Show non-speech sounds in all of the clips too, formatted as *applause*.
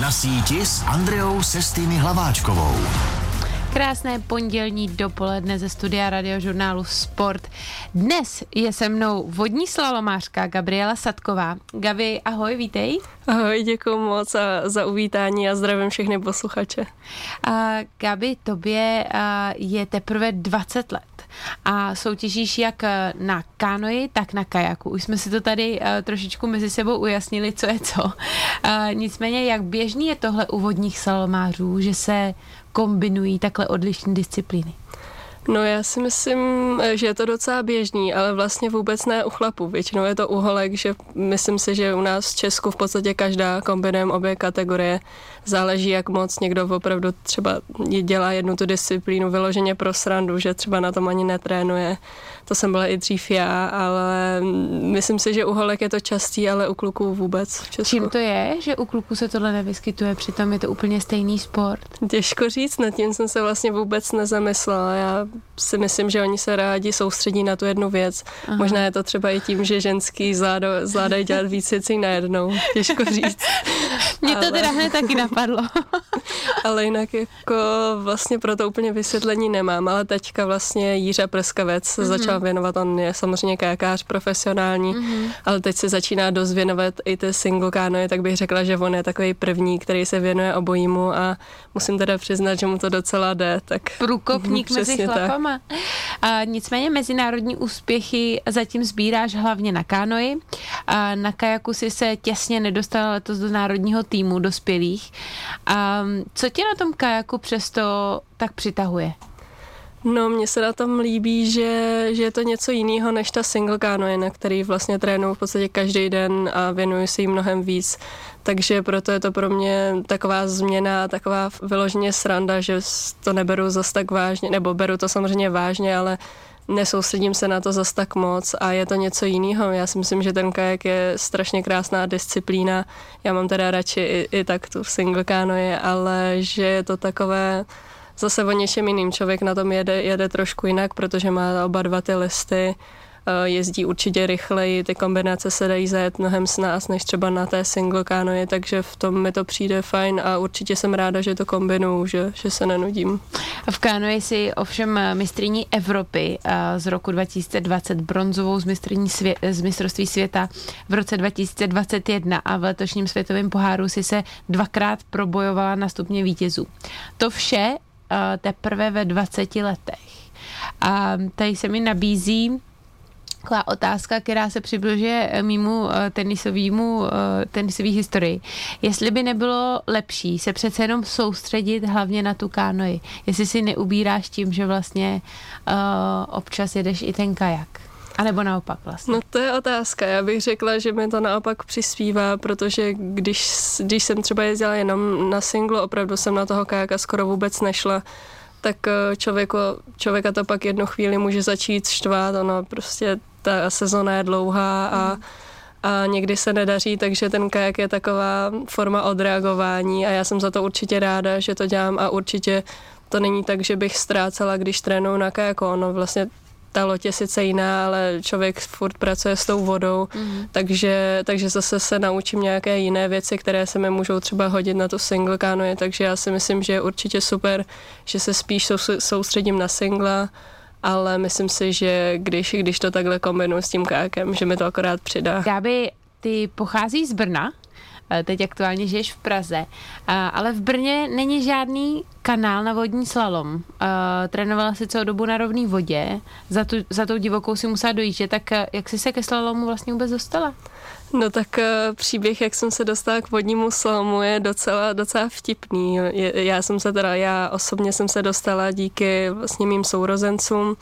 Na síti s Andreou Sestými Hlaváčkovou. Krásné pondělní dopoledne ze studia radiožurnálu Sport. Dnes je se mnou vodní slalomářka Gabriela Sadková. Gabi, ahoj, vítej. Ahoj, děkuji moc a za uvítání a zdravím všechny posluchače. A Gabi, tobě je teprve 20 let a soutěžíš jak na kanoji, tak na kajaku. Už jsme si to tady trošičku mezi sebou ujasnili, co je co. Nicméně, jak běžný je tohle u vodních slalomářů, že se kombinují takhle odlišné disciplíny? No já si myslím, že je to docela běžný, ale vlastně vůbec ne u chlapů. Většinou je to u holek, že myslím si, že u nás v Česku v podstatě každá kombinujeme obě kategorie. Záleží, jak moc někdo opravdu třeba dělá jednu tu disciplínu vyloženě pro srandu, že třeba na tom ani netrénuje to jsem byla i dřív já, ale myslím si, že u holek je to častý, ale u kluků vůbec v Česku. Čím to je, že u kluků se tohle nevyskytuje, přitom je to úplně stejný sport? Těžko říct, nad tím jsem se vlastně vůbec nezamyslela. Já si myslím, že oni se rádi soustředí na tu jednu věc. Aha. Možná je to třeba i tím, že ženský zvládají dělat víc věcí najednou. Těžko říct. Mě ale... to teda hned taky napadlo. *laughs* ale jinak jako vlastně pro to úplně vysvětlení nemám, ale teďka vlastně Jířa Prskavec mm-hmm. začal věnovat. On je samozřejmě kajakář profesionální, mm-hmm. ale teď se začíná dost věnovat i ty single kánoje, tak bych řekla, že on je takový první, který se věnuje obojímu a musím teda přiznat, že mu to docela jde. Tak Průkopník *laughs* mezi chlapama. A nicméně mezinárodní úspěchy zatím sbíráš hlavně na kánoji. A na kajaku si se těsně nedostala letos do národního týmu dospělých. A co tě na tom kajaku přesto tak přitahuje? No, mně se na tom líbí, že, že je to něco jiného než ta single canoe, na který vlastně trénuju v podstatě každý den a věnuju si jí mnohem víc. Takže proto je to pro mě taková změna, taková vyloženě sranda, že to neberu zas tak vážně, nebo beru to samozřejmě vážně, ale nesoustředím se na to zas tak moc a je to něco jiného. Já si myslím, že ten kajak je strašně krásná disciplína. Já mám teda radši i, i tak tu single canoe, ale že je to takové zase o něčem jiným. Člověk na tom jede, jede trošku jinak, protože má oba dva ty listy, jezdí určitě rychleji, ty kombinace se dají zajet mnohem s nás, než třeba na té single kanoje, takže v tom mi to přijde fajn a určitě jsem ráda, že to kombinuju, že, že se nenudím. V kanoji si ovšem mistriní Evropy eh, z roku 2020 bronzovou z, mistrní svě- z mistrovství světa v roce 2021 a v letošním světovém poháru si se dvakrát probojovala na stupně vítězů. To vše teprve ve 20 letech. A tady se mi nabízí taková otázka, která se přibližuje mýmu eh, tenisovému, eh, tenisový historii. Jestli by nebylo lepší se přece jenom soustředit hlavně na tu kánoji. Jestli si neubíráš tím, že vlastně občas jedeš i ten kajak. A nebo naopak vlastně? No to je otázka. Já bych řekla, že mi to naopak přispívá, protože když, když jsem třeba jezdila jenom na singlu, opravdu jsem na toho kajaka skoro vůbec nešla, tak eh, člověko, člověka to pak jednu chvíli může začít štvát, ono prostě ta sezona je dlouhá a, a někdy se nedaří, takže ten kajak je taková forma odreagování a já jsem za to určitě ráda, že to dělám a určitě to není tak, že bych ztrácela, když trénuju na kajaku. Ono vlastně ta loď je sice jiná, ale člověk furt pracuje s tou vodou, mm. takže, takže zase se naučím nějaké jiné věci, které se mi můžou třeba hodit na tu single kanoje, takže já si myslím, že je určitě super, že se spíš soustředím na singla, ale myslím si, že když, když to takhle kombinuji s tím kákem, že mi to akorát přidá. Gáby, ty pochází z Brna, Eh, teď aktuálně žiješ v Praze, eh, ale v Brně není žádný kanál na vodní slalom. Eh, trénovala si celou dobu na rovné vodě, za, tu, za tou divokou si musela dojíždět, tak jak jsi se ke slalomu vlastně vůbec dostala? No tak příběh, jak jsem se dostala k vodnímu slalomu, je docela, docela vtipný. Já jsem se teda, já osobně jsem se dostala díky vlastně mým sourozencům,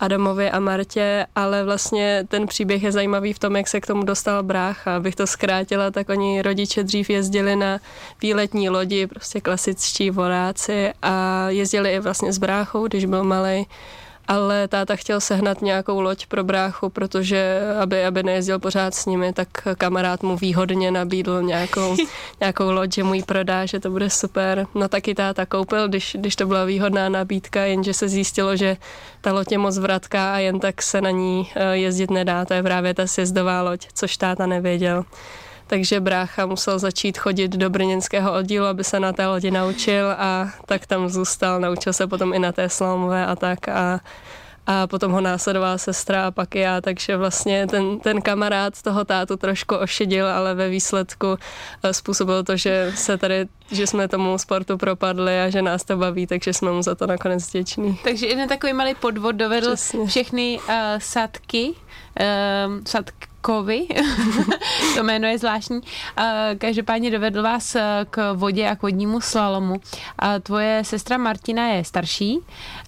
Adamovi a Martě, ale vlastně ten příběh je zajímavý v tom, jak se k tomu dostal brácha. Abych to zkrátila, tak oni rodiče dřív jezdili na výletní lodi, prostě klasičtí voráci a jezdili i vlastně s bráchou, když byl malý ale táta chtěl sehnat nějakou loď pro bráchu, protože aby, aby nejezdil pořád s nimi, tak kamarád mu výhodně nabídl nějakou, *laughs* nějakou loď, že mu ji prodá, že to bude super. No taky táta koupil, když, když to byla výhodná nabídka, jenže se zjistilo, že ta loď je moc vratká a jen tak se na ní eh, jezdit nedá, to je právě ta sjezdová loď, což táta nevěděl. Takže brácha musel začít chodit do brněnského oddílu, aby se na té lodi naučil a tak tam zůstal, naučil se potom i na té slalomové a tak a a potom ho následovala sestra a pak já, takže vlastně ten, ten kamarád toho tátu trošku ošidil, ale ve výsledku eh, způsobil to, že se tady, že jsme tomu sportu propadli a že nás to baví, takže jsme mu za to nakonec vděční. Takže jeden takový malý podvod dovedl Přesně. všechny uh, sadky, uh, sadky Kovy, *laughs* to jméno je zvláštní. Každopádně dovedl vás eh, k vodě a k vodnímu slalomu. Tvoje sestra Martina je starší,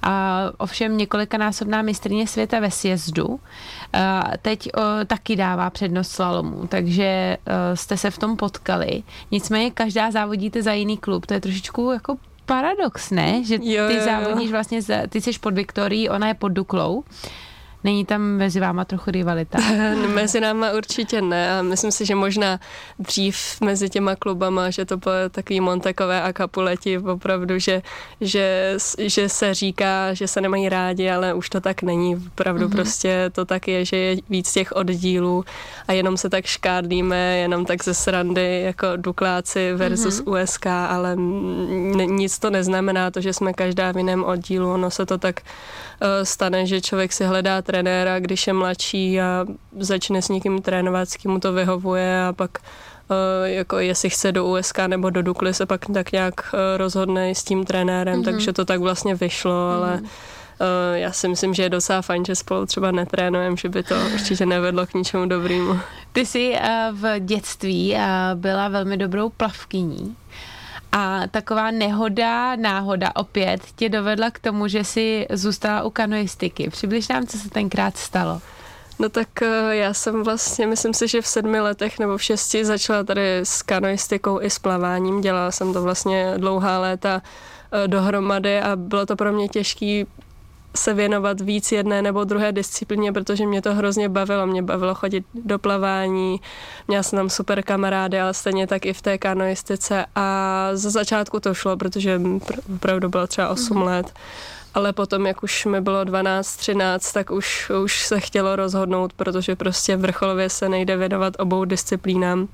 a ovšem několikanásobná mistrně světa ve sjezdu. Teď taky dává přednost slalomu, takže eh, jste se v tom potkali. Nicméně každá závodíte za jiný klub, to je trošičku jako paradox, ne? Že ty jo, jo, jo. závodíš vlastně, ty jsi pod Viktorií, ona je pod Duklou. Není tam mezi váma trochu rivalita? *laughs* mezi náma určitě ne a myslím si, že možná dřív mezi těma klubama, že to bylo takový Montekové a Kapuleti opravdu, že, že, že se říká, že se nemají rádi, ale už to tak není. Opravdu mm-hmm. prostě to tak je, že je víc těch oddílů a jenom se tak škádlíme, jenom tak ze srandy jako Dukláci versus mm-hmm. USK, ale nic to neznamená to, že jsme každá v jiném oddílu, ono se to tak uh, stane, že člověk si hledá trenéra, když je mladší a začne s někým trénovat, s kým mu to vyhovuje a pak Uh, jako jestli chce do USK nebo do Dukly se pak tak nějak uh, rozhodne s tím trenérem, mm-hmm. takže to tak vlastně vyšlo, mm-hmm. ale uh, já si myslím, že je docela fajn, že spolu třeba netrénujeme, že by to určitě nevedlo k ničemu dobrému. Ty jsi v dětství byla velmi dobrou plavkyní. A taková nehoda, náhoda opět tě dovedla k tomu, že jsi zůstala u kanoistiky. Přibliž nám, co se tenkrát stalo. No tak eh, já jsem vlastně, myslím si, že v sedmi letech nebo v šesti začala tady s kanoistikou i s plaváním. Dělala jsem to vlastně dlouhá léta eh, dohromady a bylo to pro mě těžký se věnovat víc jedné nebo druhé disciplíně, protože mě to hrozně bavilo. Mě bavilo chodit do plavání, měla jsem tam super kamarády, ale stejně tak i v té kanoistice a za začátku to šlo, protože opravdu bylo třeba 8 mm. let ale potom, jak už mi bylo 12, 13, tak už, už se chtělo rozhodnout, protože prostě vrcholově se nejde věnovat obou disciplínám.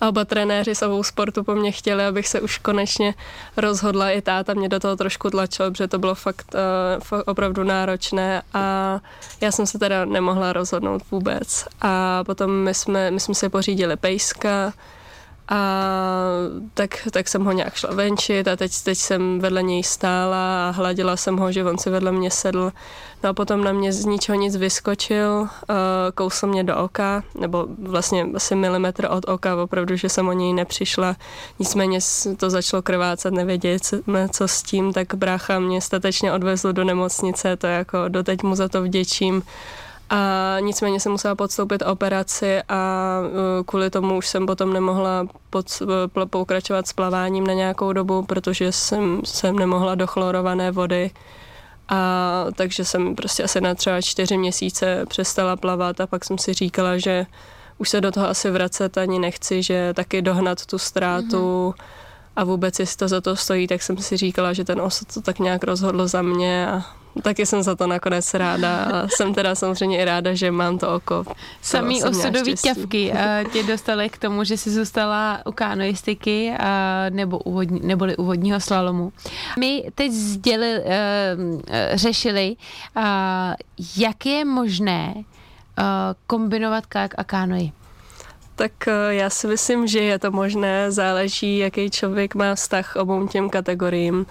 A oba trenéři s sportu po mně chtěli, abych se už konečně rozhodla. I táta mě do toho trošku tlačil, protože to bylo fakt, uh, opravdu náročné a já jsem se teda nemohla rozhodnout vůbec. A potom my jsme, my jsme si pořídili pejska, a tak, tak jsem ho nějak šla venčit a teď, teď jsem vedle něj stála a hladila jsem ho, že on si vedle mě sedl. No a potom na mě z ničeho nic vyskočil, uh, kousl mě do oka, nebo vlastně asi milimetr od oka, opravdu, že jsem o něj nepřišla. Nicméně to začalo krvácet, nevědět, co s tím, tak brácha mě statečně odvezl do nemocnice, to jako doteď mu za to vděčím. A nicméně jsem musela podstoupit operaci a e, kvůli tomu už jsem potom nemohla pod, e, pokračovat s plaváním na nějakou dobu, protože jsem, jsem nemohla do chlorované vody. A takže jsem prostě asi na třeba čtyři měsíce přestala plavat a pak jsem si říkala, že už se do toho asi vracet ani nechci, že taky dohnat tu ztrátu mm-hmm. a vůbec jestli to za to stojí, tak jsem si říkala, že ten osud to tak nějak rozhodl za mě a Taky jsem za to nakonec ráda a jsem teda samozřejmě i ráda, že mám to oko. Samý osudový ťavky tě dostali k tomu, že jsi zůstala u kanoistiky nebo u vodní, neboli u vodního slalomu. My teď sděli, uh, řešili, jak je možné kombinovat kajak a kánoi. Tak já si myslím, že je to možné, záleží, jaký člověk má vztah obou těm kategoriím.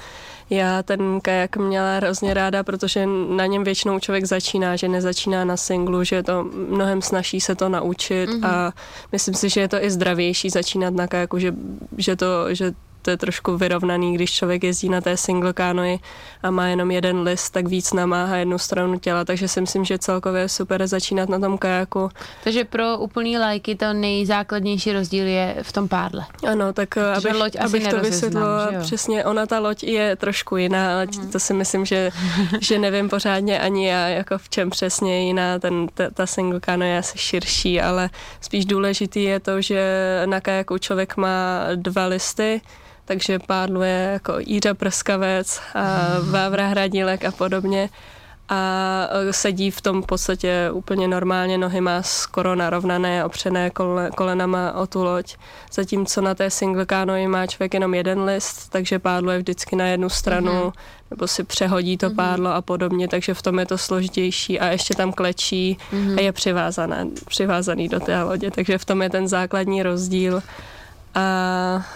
Já ten kajak měla hrozně ráda, protože na něm většinou člověk začíná, že nezačíná na singlu, že je to mnohem snaží se to naučit mm-hmm. a myslím si, že je to i zdravější začínat na kajaku, že, že, to, že to je trošku vyrovnaný, když člověk jezdí na té single kanoji a má jenom jeden list, tak víc namáhá jednu stranu těla, takže si myslím, že celkově je super začínat na tom kajaku. Takže pro úplný lajky to nejzákladnější rozdíl je v tom pádle. Ano, tak eh, abych, loď abych to vysvětlila, přesně, ona ta loď je trošku jiná, ale mm. to si myslím, že, *laughs* že nevím pořádně ani já, jako v čem přesně jiná, ten, ta, ta single kano je asi širší, ale spíš důležitý je to, že na kajaku člověk má dva listy, takže pádluje jako Jíra Prskavec a Vávra Hradílek a podobně. a sedí v tom v podstatě úplně normálně, nohy má skoro narovnané, opřené kolenama o tu loď. Zatímco na té single canoe má člověk jenom jeden list, takže pádlo je vždycky na jednu stranu, mm-hmm. nebo si přehodí to mm-hmm. pádlo a podobně, takže v tom je to složitější a ještě tam klečí mm-hmm. a je přivázané, přivázaný do té lodě, takže v tom je ten základní rozdíl a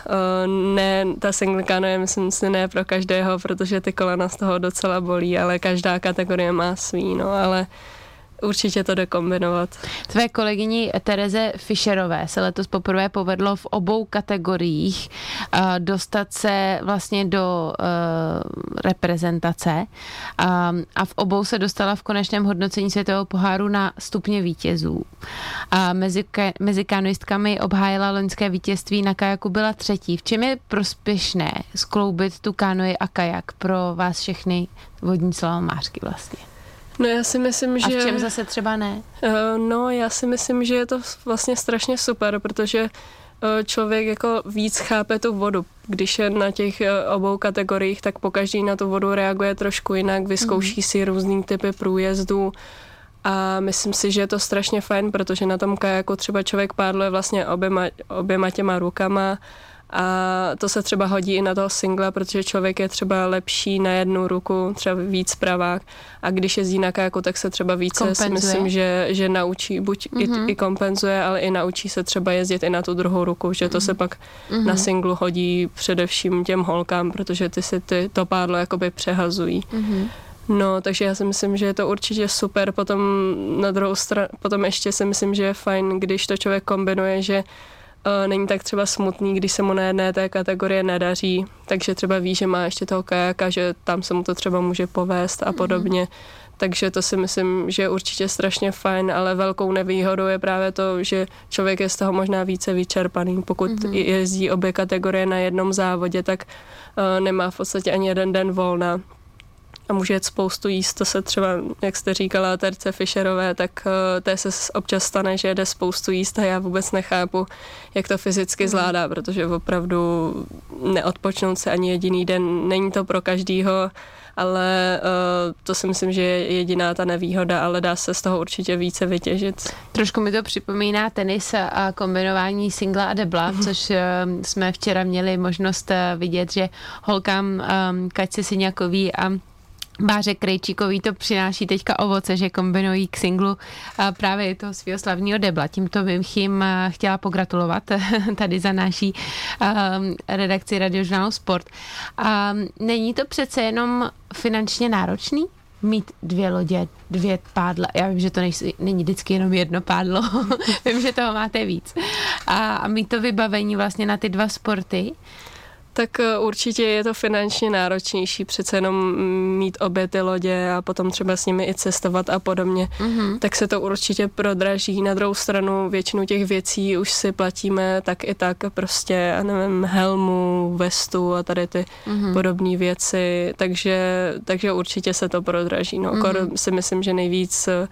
uh, ne, ta single je myslím si ne pro každého, protože ty kolena z toho docela bolí, ale každá kategorie má svý, no, ale určitě to jde kombinovat. Tvé kolegyni Tereze Fischerové se letos poprvé povedlo v obou kategoriích uh, dostat se vlastně do uh, reprezentace um, a v obou se dostala v konečném hodnocení světového poháru na stupně vítězů. A mezi, mezi kanoistkami obhájila loňské vítězství na kajaku byla třetí. V čem je prospěšné skloubit tu kanoji a kajak pro vás všechny vodní slalomářky vlastně? No já si myslím, že... A v čem zase třeba ne? Uh, no já si myslím, že je to vlastně strašně super, protože uh, člověk jako víc chápe tu vodu. Když je na těch uh, obou kategoriích, tak po každý na tu vodu reaguje trošku jinak, vyzkouší mm. si různý typy průjezdů a myslím si, že je to strašně fajn, protože na tom kajaku třeba člověk pádluje vlastně oběma, oběma těma rukama a to se třeba hodí i na toho singla, protože člověk je třeba lepší na jednu ruku, třeba víc pravák. A když jezdí na kajaku, tak se třeba více kompenzuje. si myslím, že, že naučí, buď mm-hmm. i, mhm. i kompenzuje, ale i naučí se třeba jezdit i na tu druhou ruku, že to mm-hmm. se pak mm-hmm. na singlu hodí především těm holkám, protože ty si ty, to pádlo jakoby přehazují. Mm-hmm. No, takže já si myslím, že je to určitě super. Potom na druhou stranu, potom ještě si myslím, že je fajn, když to člověk kombinuje, že uh, není tak třeba smutný, když se mu na jedné té kategorie nedaří, takže třeba ví, že má ještě toho kajaka, že tam se mu to třeba může povést a mhm. podobně. Mm-hmm. Takže to si myslím, že je určitě strašně fajn, ale velkou nevýhodou je právě to, že člověk je z toho možná více vyčerpaný. Pokud mm-hmm. jezdí obě kategorie na jednom závodě, tak uh, nemá v podstatě ani jeden den volna a může jet spoustu jíst. To se třeba, jak jste říkala, Terce Fischerové, tak uh, té se občas stane, že jede spoustu jíst a já vůbec nechápu, jak to fyzicky mhm. zvládá, protože opravdu neodpočnout se ani jediný den, není to pro každýho, ale uh, to si myslím, že je jediná ta nevýhoda, ale dá se z toho určitě více vytěžit. Trošku mi to připomíná tenis a kombinování singla a debla, mm-hmm. což uh, jsme včera měli možnost uh, vidět, že holkám um, Kaťce Syňakový a Báře Krejčíkový to přináší teďka ovoce, že kombinují k singlu právě toho svého slavního debla. Tímto bych jim chtěla pogratulovat *laughs* tady za naší redakci radiožurnálu Sport. A není to přece jenom finančně náročný? mít dvě lodě, dvě pádla. Já vím, že to nejsi, není vždycky jenom jedno pádlo, *laughs* vím, že toho máte víc. A, a mít to vybavení vlastně na ty dva sporty tak eh, určitě je to finančně náročnější přece jenom mít obě ty lodě a potom třeba s nimi i cestovat a podobně. Mm-hmm. Tak se to určitě prodraží. Na druhou stranu většinu těch věcí už si platíme tak i tak prostě, já nevím, helmu, vestu a tady ty mm-hmm. podobné věci. Takže, takže určitě se to prodraží. No, mm-hmm. si myslím, že nejvíc eh,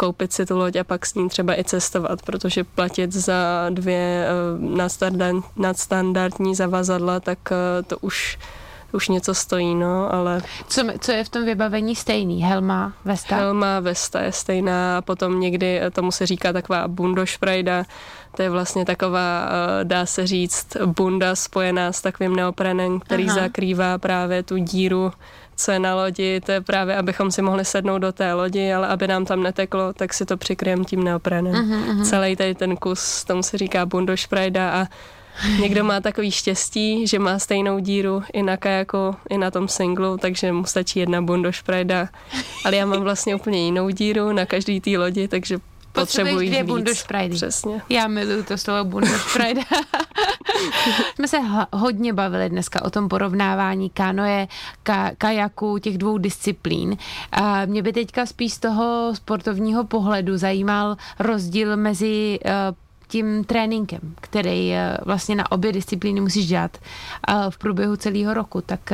koupit si tu loď a pak s ní třeba i cestovat, protože platit za dvě uh, nadstandardní zavazadla, tak uh, to už už něco stojí, no, ale... Co, co je v tom vybavení stejný? Helma, vesta? Helma, vesta je stejná a potom někdy tomu se říká taková bundošprajda, to je vlastně taková, dá se říct, bunda spojená s takovým neoprenem, který Aha. zakrývá právě tu díru co je na lodi, to je právě, abychom si mohli sednout do té lodi, ale aby nám tam neteklo, tak si to přikryjem tím neoprenem. Uh-huh, uh-huh. Celý tady ten kus, tomu se říká bundošprajda a Někdo má takový štěstí, že má stejnou díru i na kajaku, i na tom singlu, takže mu stačí jedna bundošprajda. Ale já mám vlastně úplně jinou díru na každý té lodi, takže potřebují dvě bundošprajdy. Přesně. Já miluju to slovo bundošprajda. Jsme *laughs* se hodně bavili dneska o tom porovnávání kanoje, ka, kajaku, těch dvou disciplín. A mě by teďka spíš z toho sportovního pohledu zajímal rozdíl mezi uh, tím tréninkem, který uh, vlastně na obě disciplíny musíš dělat uh, v průběhu celého roku. Tak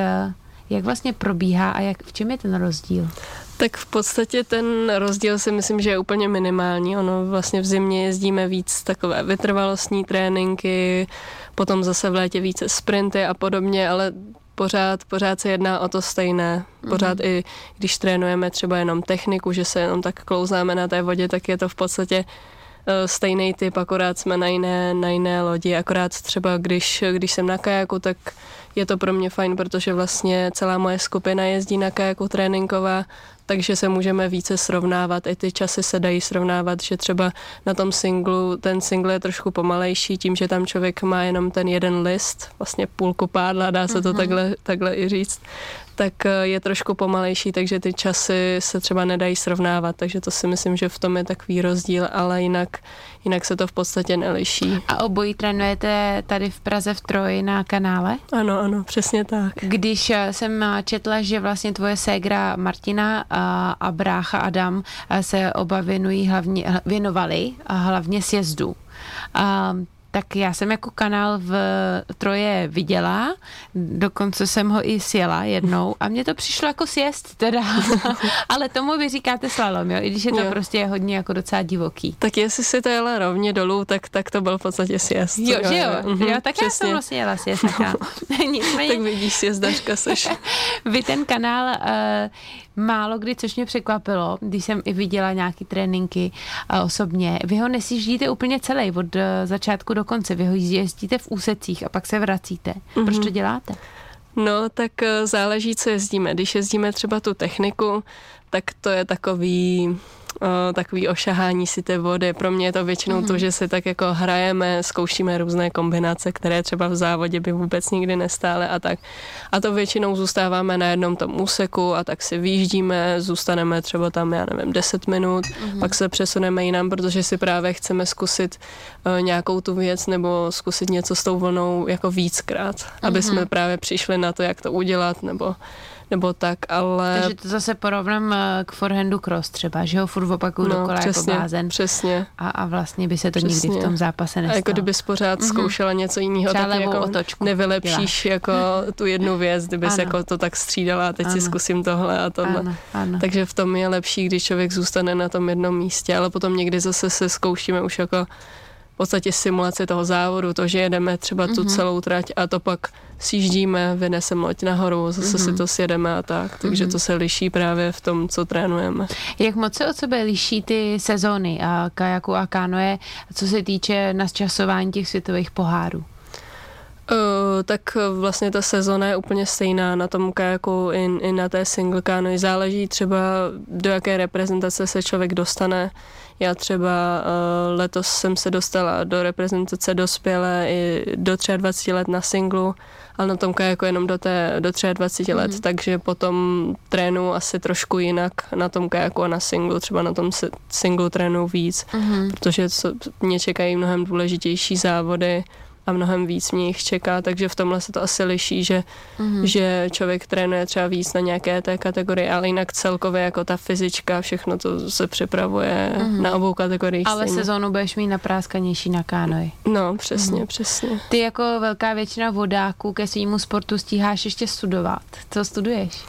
jak vlastně probíhá a jak, v čem je ten rozdíl? Tak v podstatě ten rozdíl si myslím, že je úplně minimální. Ono vlastně v zimě jezdíme víc takové vytrvalostní tréninky, potom zase v létě více sprinty a podobně, ale pořád, pořád se jedná o to stejné. Pořád mm-hmm. i když trénujeme třeba jenom techniku, že se jenom tak klouzáme na té vodě, tak je to v podstatě Eh, stejný typ, akorát jsme na jiné, na jiné lodi, akorát třeba když, když jsem na kajaku, tak je to pro mě fajn, protože vlastně celá moje skupina jezdí na kajaku tréninková, takže se můžeme více srovnávat. I ty časy se dají srovnávat, že třeba na tom singlu, ten single je trošku pomalejší tím, že tam člověk má jenom ten jeden list, vlastně půlku pádla, dá se to mm-hmm. takhle, takhle i říct, tak eh, je trošku pomalejší, takže ty časy se třeba nedají srovnávat, takže to si myslím, že v tom je takový rozdíl, ale jinak, jinak se to v podstatě neliší. A obojí trénujete tady v Praze v Troji na kanále? Ano, ano, přesně tak. Když eh, jsem četla, že vlastně tvoje ségra Martina a, brácha Adam eh, se oba věnují hlavně, věnovali hlavně sjezdu. A tak já jsem jako kanál v Troje viděla, dokonce jsem ho i sjela jednou a mně to přišlo jako sjezd teda, *laughs* ale tomu vy říkáte slalom, jo, i když je to jo. prostě hodně jako docela divoký. Tak jestli si to jela rovně dolů, tak, tak to byl v podstatě sjezd. Jo, že jo, jo, jo tak Přesně. já jsem vlastně jela sjezd. *laughs* *laughs* Nicméně... tak vidíš, sjezdařka seš. vy ten kanál uh, málo kdy, což mě překvapilo, když jsem i viděla nějaký tréninky uh, osobně, vy ho nesjíždíte úplně celý od uh, začátku do konce, vy ho jezdíte v úsecích a pak se vracíte. Mm-hmm. Proč to děláte? No, tak uh, záleží, co jezdíme. Když jezdíme třeba tu techniku, tak to je takový takový ošahání si té vody. Pro mě je to většinou mm-hmm. to, mhm. že si tak jako hrajeme, zkoušíme různé kombinace, které třeba v závodě by vůbec nikdy nestály a tak. A to většinou zůstáváme na jednom tom úseku a tak si výjíždíme, zůstaneme třeba tam, já nevím, 10 minut, mm-hmm. pak se přesuneme jinam, protože si právě chceme zkusit uh, nějakou tu věc nebo zkusit něco s tou vlnou jako víckrát, aby mm-hmm. jsme právě přišli na to, jak to udělat nebo nebo tak, ale... Takže to zase porovnám eh, k forehandu cross třeba, že ho furt opakuju no, dokola jako přesně, jako blázen. Přesně. A, a vlastně by se to přesně. nikdy v tom zápase nestalo. A jako kdybys pořád mm-hmm. zkoušela něco jiného, tak jako otočku nevylepšíš dělá. jako tu jednu věc, kdybys ano. jako to tak střídala a teď ano. si zkusím tohle a tohle. Ano, ano. Takže v tom je lepší, když člověk zůstane na tom jednom místě, ale potom někdy zase se zkoušíme už jako v podstatě simulace toho závodu, to, že jedeme třeba tu mm-hmm. celou trať a to pak sjíždíme, vyneseme loď nahoru, zase mm-hmm. si mhm. to sjedeme a tak, takže mm-hmm. to se liší právě v tom, co trénujeme. Jak moc se od sebe liší ty sezóny a kajaku a kánoje, co se týče nasčasování těch světových pohárů? Uh, tak vlastně ta sezona je úplně stejná na tom kajaku i, i na té single canoe. Záleží třeba, do jaké reprezentace se člověk dostane. Já třeba uh, letos jsem se dostala do reprezentace dospělé i do 23 let na singlu, ale na tom kajaku jenom do, té, do 23 let, mm. takže potom trénu asi trošku jinak na tom kajaku a na singlu, třeba na tom singlu trénu víc, mm. protože mě čekají mnohem důležitější závody, a mnohem víc mě jich čeká, takže v tomhle se to asi liší, že, mm-hmm. že člověk trénuje třeba víc na nějaké té kategorii, ale jinak celkově jako ta fyzička, všechno to se připravuje mm-hmm. na obou kategoriích. Ale stejně. sezónu budeš mít napráskanější na kánoj. No, přesně, mm-hmm. přesně. Ty jako velká většina vodáků ke svýmu sportu stíháš ještě studovat. Co studuješ?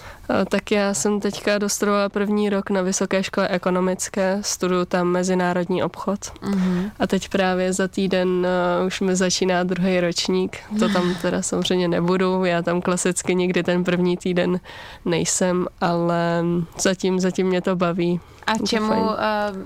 Tak já jsem teďka dostudovala první rok na Vysoké škole ekonomické, studuju tam mezinárodní obchod mm-hmm. a teď právě za týden uh, už mi začíná druhý ročník, to tam teda samozřejmě nebudu, já tam klasicky nikdy ten první týden nejsem, ale zatím, zatím mě to baví. A čemu, uh,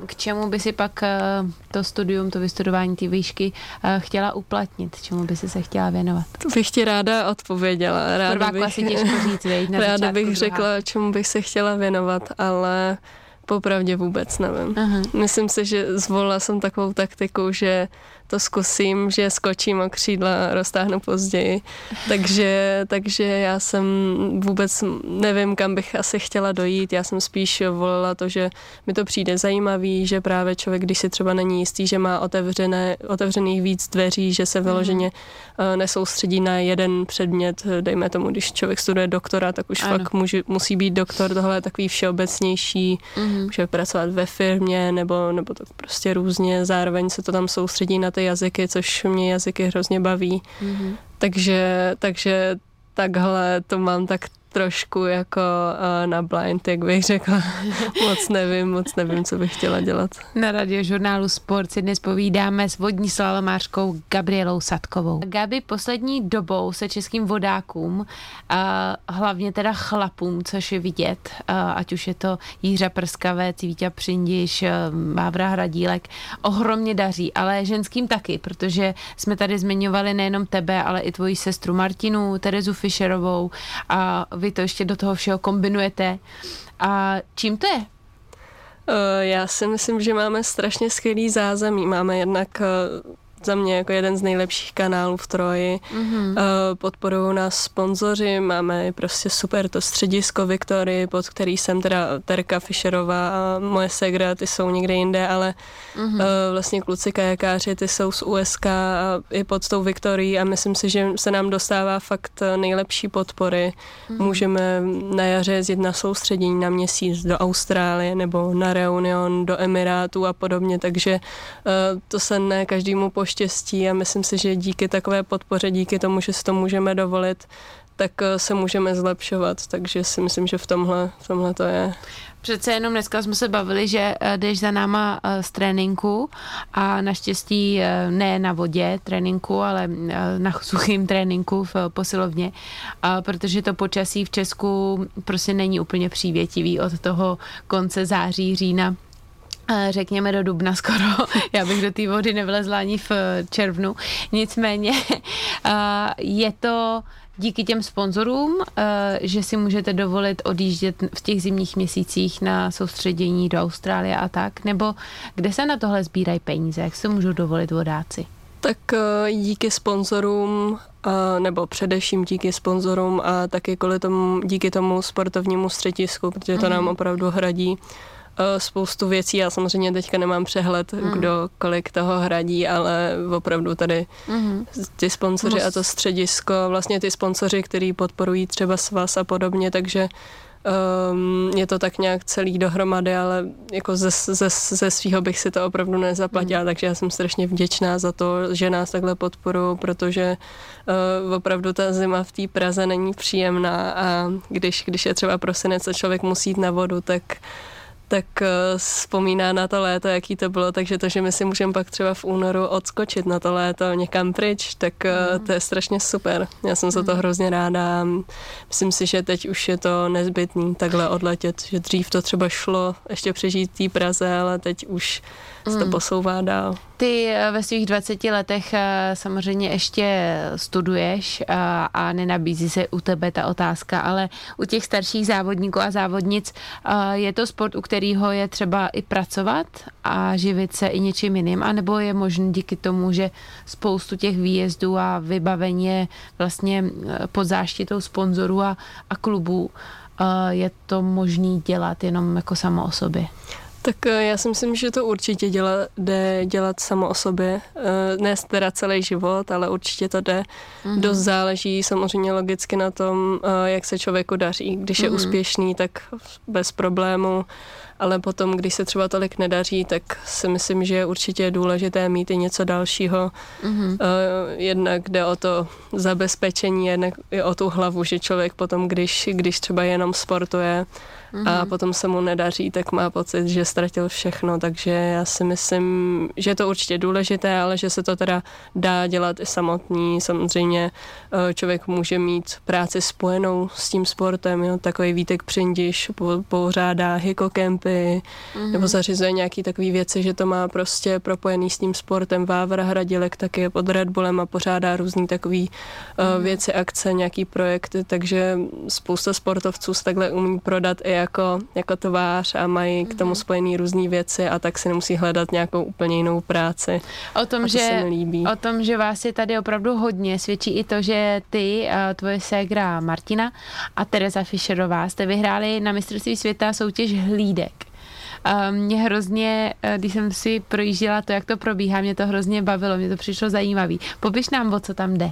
k čemu by si pak uh, to studium, to vystudování té výšky chtěla uplatnit? Čemu by si se chtěla věnovat? To bych ti ráda odpověděla. Ráda bych, asi těžko říct, na ráda bych řekla, řekla, čemu bych se chtěla věnovat, ale popravdě vůbec nevím. Aha. Myslím si, že zvolila jsem takovou taktiku, že to zkusím, že skočím o křídla, roztáhnu později. Takže, takže já jsem vůbec nevím, kam bych asi chtěla dojít. Já jsem spíš volila to, že mi to přijde zajímavý, že právě člověk, když si třeba není jistý, že má otevřené, otevřených víc dveří, že se mhm. vyloženě mm. nesoustředí na jeden předmět. Dejme tomu, když člověk studuje doktora, tak už ano. fakt může, musí být doktor. Tohle je takový všeobecnější. Mm. Může pracovat ve firmě nebo, nebo tak prostě různě. Zároveň se to tam soustředí na ty ty jazyky, což mě jazyky hrozně baví. Mm-hmm. Takže, takže takhle to mám tak trošku jako uh, na blind, jak bych řekla. *laughs* moc nevím, moc nevím, co bych chtěla dělat. Na radiožurnálu Sport si dnes povídáme s vodní slalomářkou Gabrielou Sadkovou. Gabi, poslední dobou se českým vodákům, uh, hlavně teda chlapům, což je vidět, uh, ať už je to Jířa Prskavec, Vítě Přindiš, uh, Vávra Hradílek, ohromně daří, ale ženským taky, protože jsme tady zmiňovali nejenom tebe, ale i tvoji sestru Martinu, Terezu Fischerovou a vy to ještě do toho všeho kombinujete. A čím to je? Eh, já si myslím, že máme strašně skvělý zázemí. Máme jednak eh, za mě jako jeden z nejlepších kanálů v Troji. Mm-hmm. Podporují nás sponzoři, máme prostě super to středisko Viktory, pod který jsem teda Terka Fischerová a moje segra, ty jsou někde jinde, ale mm-hmm. vlastně kluci kajakáři, ty jsou z USK a i pod tou Viktorií a myslím si, že se nám dostává fakt nejlepší podpory. Mm-hmm. Můžeme na jaře jezdit na soustředění na měsíc do Austrálie nebo na Reunion, do Emirátů a podobně, takže to se ne každému poštěstí štěstí a myslím si, že díky takové podpoře, díky tomu, že si to můžeme dovolit, tak eh, se můžeme zlepšovat, takže si myslím, že v tomhle, v tomhle to je. Přece jenom dneska jsme se bavili, že eh, jdeš za náma eh, z tréninku a naštěstí ne na vodě tréninku, ale na suchým tréninku v posilovně, protože to počasí v Česku prostě není úplně přívětivý od toho konce září, října řekněme do dubna *laughs* skoro. Já bych do té vody nevlezla ani v červnu. Nicméně *laughs* je to díky těm sponzorům, že si můžete dovolit odjíždět v těch zimních měsících na soustředění do Austrálie a tak, nebo kde se na tohle sbírají peníze, jak se můžou dovolit vodáci? Tak díky sponzorům, nebo především díky sponzorům a taky kvůli tomu, díky tomu sportovnímu středisku, protože to nám mhm. opravdu hradí Eh, spoustu věcí. Já samozřejmě teďka nemám přehled, mm. kdo kolik toho hradí, ale opravdu tady mm. ty sponzoři a to středisko, vlastně ty sponzoři, který podporují třeba svaz a podobně, takže um, je to tak nějak celý dohromady, ale jako ze, ze, ze svého bych si to opravdu nezaplatila, mm. takže já jsem strašně vděčná za to, že nás takhle podporují, protože uh, opravdu ta zima v té Praze není příjemná a když, když je třeba prosinec a člověk musí jít na vodu, tak tak uh, vzpomíná na to léto, jaký to bylo, takže to, že my si můžeme pak třeba v únoru odskočit na to léto někam pryč, tak mm. to je strašně super. Já jsem za to mm. hrozně ráda. Myslím si, že teď už je to nezbytný takhle odletět, že dřív to třeba šlo ještě přežít té Praze, ale teď už se to mm. posouvá dál. Ty eh, ve svých 20 letech eh, samozřejmě ještě studuješ a, eh, a nenabízí se u tebe ta otázka, ale u těch starších závodníků a závodnic je to sport, u kterého je třeba i pracovat a živit se i něčím jiným, anebo je možné díky tomu, že spoustu těch výjezdů a vybavení je vlastně pod záštitou sponzorů a, a klubů, je to možné dělat jenom jako samo o sobě? Tak eh, já si myslím, že to určitě děla, jde dělat samo o sobě. Eh, ne teda celý život, ale určitě to jde. Mm-hmm. Dost záleží samozřejmě logicky na tom, eh, jak se člověku daří. Když mm-hmm. je mhm. úspěšný, tak bez problému ale potom, když se třeba tolik nedaří, tak si myslím, že je určitě důležité mít i něco dalšího. Mm-hmm. Jednak jde o to zabezpečení, jednak i o tu hlavu, že člověk potom, když, když třeba jenom sportuje mm-hmm. a potom se mu nedaří, tak má pocit, že ztratil všechno, takže já si myslím, že je to určitě důležité, ale že se to teda dá dělat i samotný. Samozřejmě eh, člověk může mít práci spojenou s tím sportem, jo? takový Vítek Přindiš pořádá hikokempy, mm-hmm. nebo zařizuje nějaký takové věci, že to má prostě propojený s tím sportem. Vávra Hradilek taky je pod Red Bullem a pořádá různý takový mm-hmm. věci, akce, nějaký projekty, takže spousta sportovců se takhle umí prodat i jako, jako tvář a mají k tomu mhm. spojený různé věci a tak si nemusí hledat nějakou úplně jinou práci. O tom, to že, o tom, že vás je tady opravdu hodně, svědčí i to, že ty, tvoje ségra Martina a Teresa Fischerová jste vyhráli na mistrovství světa soutěž hlídek. Mě hrozně, eh, když jsem si projížděla to, jak to probíhá, mě to hrozně bavilo, mě to přišlo zajímavý. Popiš nám, o co tam jde.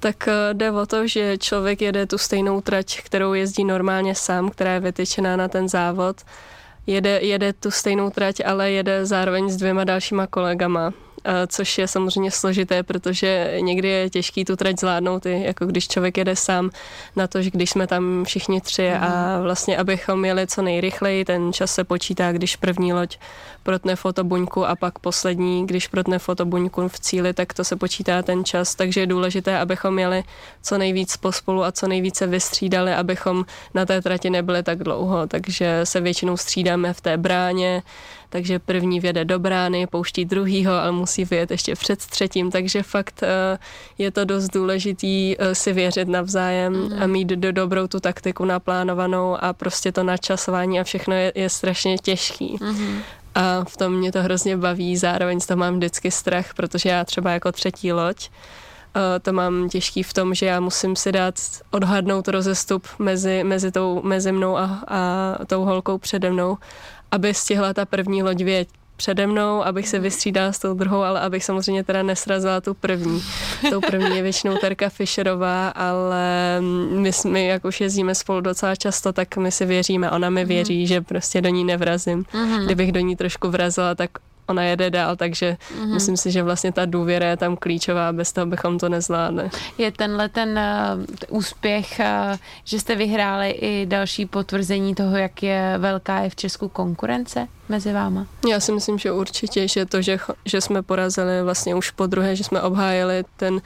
Tak eh, jde o to, že člověk jede tu stejnou trať, kterou jezdí normálně sám, která je vytyčená na ten závod. Jede, jede tu stejnou trať, ale jede zároveň s dvěma dalšíma kolegama. Což je samozřejmě složité, protože někdy je těžký tu trať zvládnout, i jako když člověk jede sám na to, že když jsme tam všichni tři a mhm. vlastně abychom jeli co nejrychleji, ten čas se počítá, když první loď protne fotobuňku a pak poslední, když protne fotobuňku v cíli, tak to se počítá ten čas, takže je důležité, abychom jeli co nejvíc pospolu a co nejvíce vystřídali, abychom na té trati nebyli tak dlouho, takže se většinou střídáme v té bráně, takže první věde do brány, pouští druhýho, ale musí vyjet ještě před třetím, takže fakt eh, je to dost důležitý eh, si věřit navzájem mm. a mít do dobrou tu taktiku naplánovanou a prostě to načasování a všechno je, je strašně těžký. Mm a v tom mě to hrozně baví, zároveň z toho mám vždycky strach, protože já třeba jako třetí loď to mám těžký v tom, že já musím si dát odhadnout rozestup mezi, mezi, tou, mezi mnou a, a tou holkou přede mnou, aby stihla ta první loď vět, přede mnou, abych se vystřídala s tou druhou, ale abych samozřejmě teda nesrazila tu první. Tou první je většinou Terka Fischerová, ale my, my jak už jezdíme spolu docela často, tak my si věříme, ona mi věří, mm. že prostě do ní nevrazím. Mm. Kdybych do ní trošku vrazila, tak ona jede dál, takže mm-hmm. myslím si, že vlastně ta důvěra je tam klíčová, bez toho bychom to nezvládli. Je tenhle ten uh, úspěch, uh, že jste vyhráli i další potvrzení toho, jak je velká je v Česku konkurence mezi váma? Já si myslím, že určitě, že to, že, že jsme porazili vlastně už po druhé, že jsme obhájili ten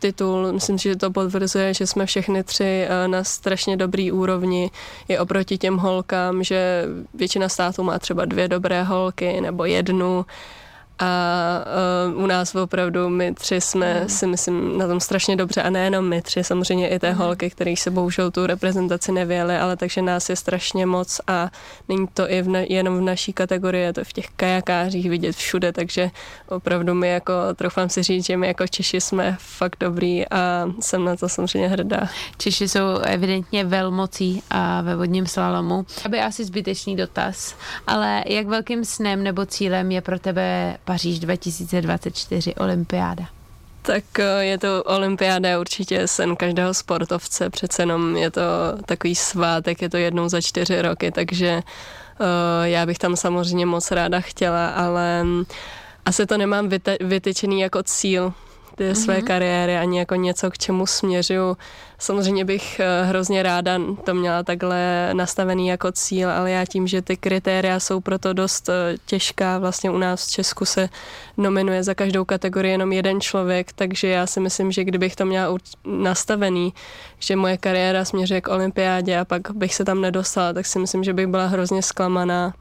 titul, myslím si, že to potvrzuje, že jsme všechny tři uh, na strašně dobrý úrovni. I oproti těm holkám, že většina států má třeba dvě dobré holky nebo jednu, a uh, u nás opravdu my tři jsme mm. si myslím na tom strašně dobře a nejenom my tři, samozřejmě i té mm. holky, které se bohužel tu reprezentaci nevěly, ale takže nás je strašně moc a není to i v ne, jenom v naší kategorii, je to v těch kajakářích vidět všude, takže opravdu my jako, troufám si říct, že my jako Češi jsme fakt dobrý a jsem na to samozřejmě hrdá. Češi jsou evidentně velmocí a ve vodním slalomu. Aby asi zbytečný dotaz, ale jak velkým snem nebo cílem je pro tebe Paříž 2024 olympiáda? Tak eh, je to olympiáda určitě sen každého sportovce, přece jenom je to takový svátek, je to jednou za čtyři roky, takže uh, já bych tam samozřejmě moc ráda chtěla, ale mm, asi to nemám vytyčený jako cíl, mm-hmm. své kariéry ani jako něco, k čemu směřuju. Samozřejmě bych eh, hrozně ráda to měla takhle nastavený jako cíl, ale já tím, že ty kritéria jsou proto dost eh, těžká, vlastně u nás v Česku se nominuje za každou kategorii jenom jeden člověk, takže já si myslím, že kdybych to měla nastavený, že moje kariéra směřuje k olympiádě a pak bych se tam nedostala, tak si myslím, že bych byla hrozně zklamaná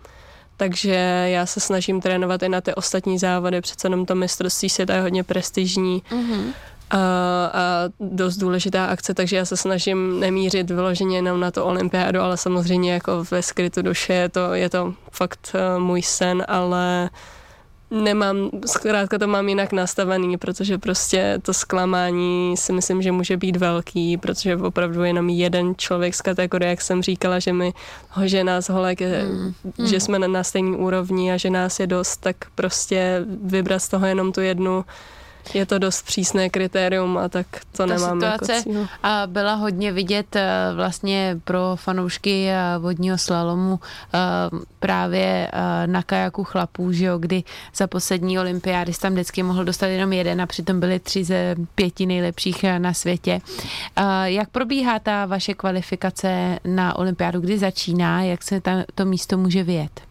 takže já se snažím trénovat i na ty ostatní závody, přece jenom to mistrovství světa je hodně prestižní. Mm-hmm. A, a dost důležitá akce, takže já se snažím nemířit vyloženě jenom na to olympiádu, ale samozřejmě jako ve skrytu duše je to, je to fakt uh, můj sen, ale uh, nemám, zkrátka to mám jinak nastavený, protože prostě to zklamání si myslím, že může být velký, protože opravdu jenom jeden člověk z kategorie, jak jsem říkala, že mi ho, že nás holek, mm. že mm. jsme na, stejný úrovni a že nás je dost, tak prostě vybrat z toho jenom tu jednu je to dost přísné kritérium a tak to Ta nemám jako situace jako a byla hodně vidět eh, vlastně pro fanoušky eh, vodního slalomu eh, právě na kajaku chlapů, že jo, kdy za poslední olympiády tam vždycky mohl dostat jenom jeden a přitom byly tři ze pěti nejlepších na světě. Jak probíhá ta vaše kvalifikace na olympiádu, kdy začíná, jak se ta, to místo může vyjet?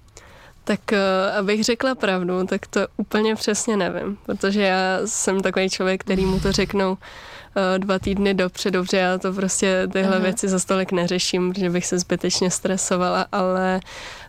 Tak eh, abych řekla pravdu, tak to úplně přesně nevím, protože já jsem takový člověk, který mu to řeknou dva týdny dopředu, protože já to prostě tyhle Aha. věci za stolik neřeším, protože bych se zbytečně stresovala, ale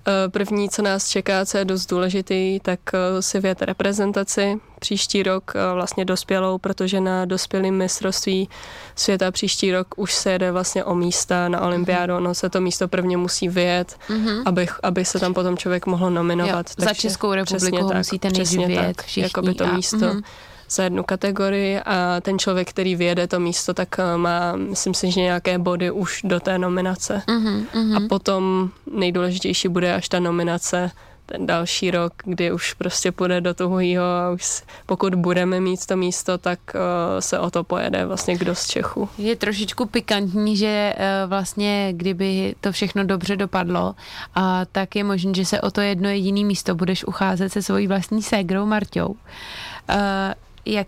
Eh, první, co nás čeká, co je dost důležitý, tak eh, si vět reprezentaci příští rok eh, vlastně dospělou, protože na dospělým mistrovství světa příští rok už se jede vlastně o místa na olympiádu, mm-hmm. no se to místo prvně musí vyjet, mm-hmm. aby, aby se tam potom člověk mohl nominovat. Jo, za Českou republiku tak, musíte nejdřív vyjet všichni. Jako by to a, místo. Mm-hmm za jednu kategorii a ten člověk, který vyjede to místo, tak eh, má, myslím si, že nějaké body už do té nominace. Uh-huh, uh-huh. A potom nejdůležitější bude až ta nominace, ten další rok, kdy už prostě půjde do toho a už pokud budeme mít to místo, tak uh, se o to pojede vlastně kdo z Čechu. Je trošičku pikantní, že uh, vlastně kdyby to všechno dobře dopadlo, uh, tak je možné, že se o to jedno jediné místo budeš ucházet se svojí vlastní ségrou Marťou. Uh, jak,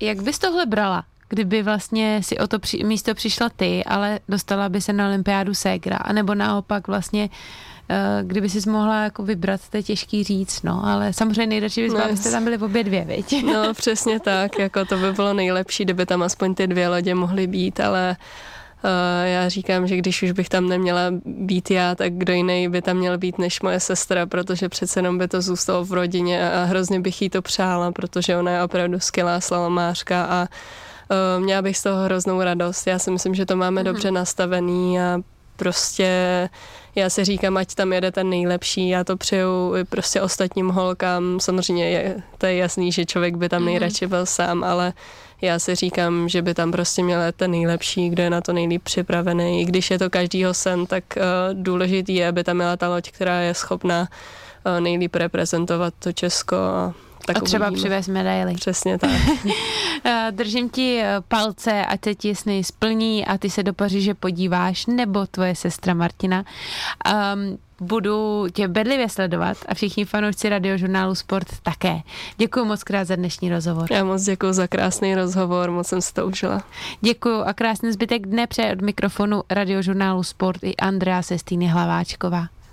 jak bys tohle brala? kdyby vlastně si o to při, místo přišla ty, ale dostala by se na olympiádu ségra, anebo naopak vlastně Eh, kdyby si mohla jako vybrat, to je těžký říct, no, ale samozřejmě nejradši bys no, abyste tam byli obě dvě, viď? No, přesně tak, jako to by bylo nejlepší, kdyby tam aspoň ty dvě lodě mohly být, ale Uh, já říkám, že když už bych tam neměla být já, tak kdo jiný by tam měl být než moje sestra, protože přece jenom by to zůstalo v rodině a hrozně bych jí to přála, protože ona je opravdu skvělá slalomářka a uh, měla bych z toho hroznou radost. Já si myslím, že to máme mm-hmm. dobře nastavený a prostě já si říkám, ať tam jede ten nejlepší, já to přeju prostě ostatním holkám, samozřejmě je, to je jasný, že člověk by tam mm-hmm. nejradši byl sám, ale já si říkám, že by tam prostě měl ten nejlepší, kdo je na to nejlíp připravený. I když je to každýho sen, tak uh, důležitý je, aby tam měla ta loď, která je schopná uh, nejlíp reprezentovat to Česko a tak a třeba uvidíme. přivez medaily. Přesně tak. *laughs* Eh, držím ti palce, ať se ti sny splní a ty se do Paříže podíváš, nebo tvoje sestra Martina. Um, budu tě bedlivě sledovat a všichni fanoušci radiožurnálu Sport také. Děkuji moc krát za dnešní rozhovor. Já moc děkuji za krásný rozhovor, moc jsem si to užila. Děkuji a krásný zbytek dne přeje od mikrofonu radiožurnálu Sport i Andrea Sestýny Hlaváčková.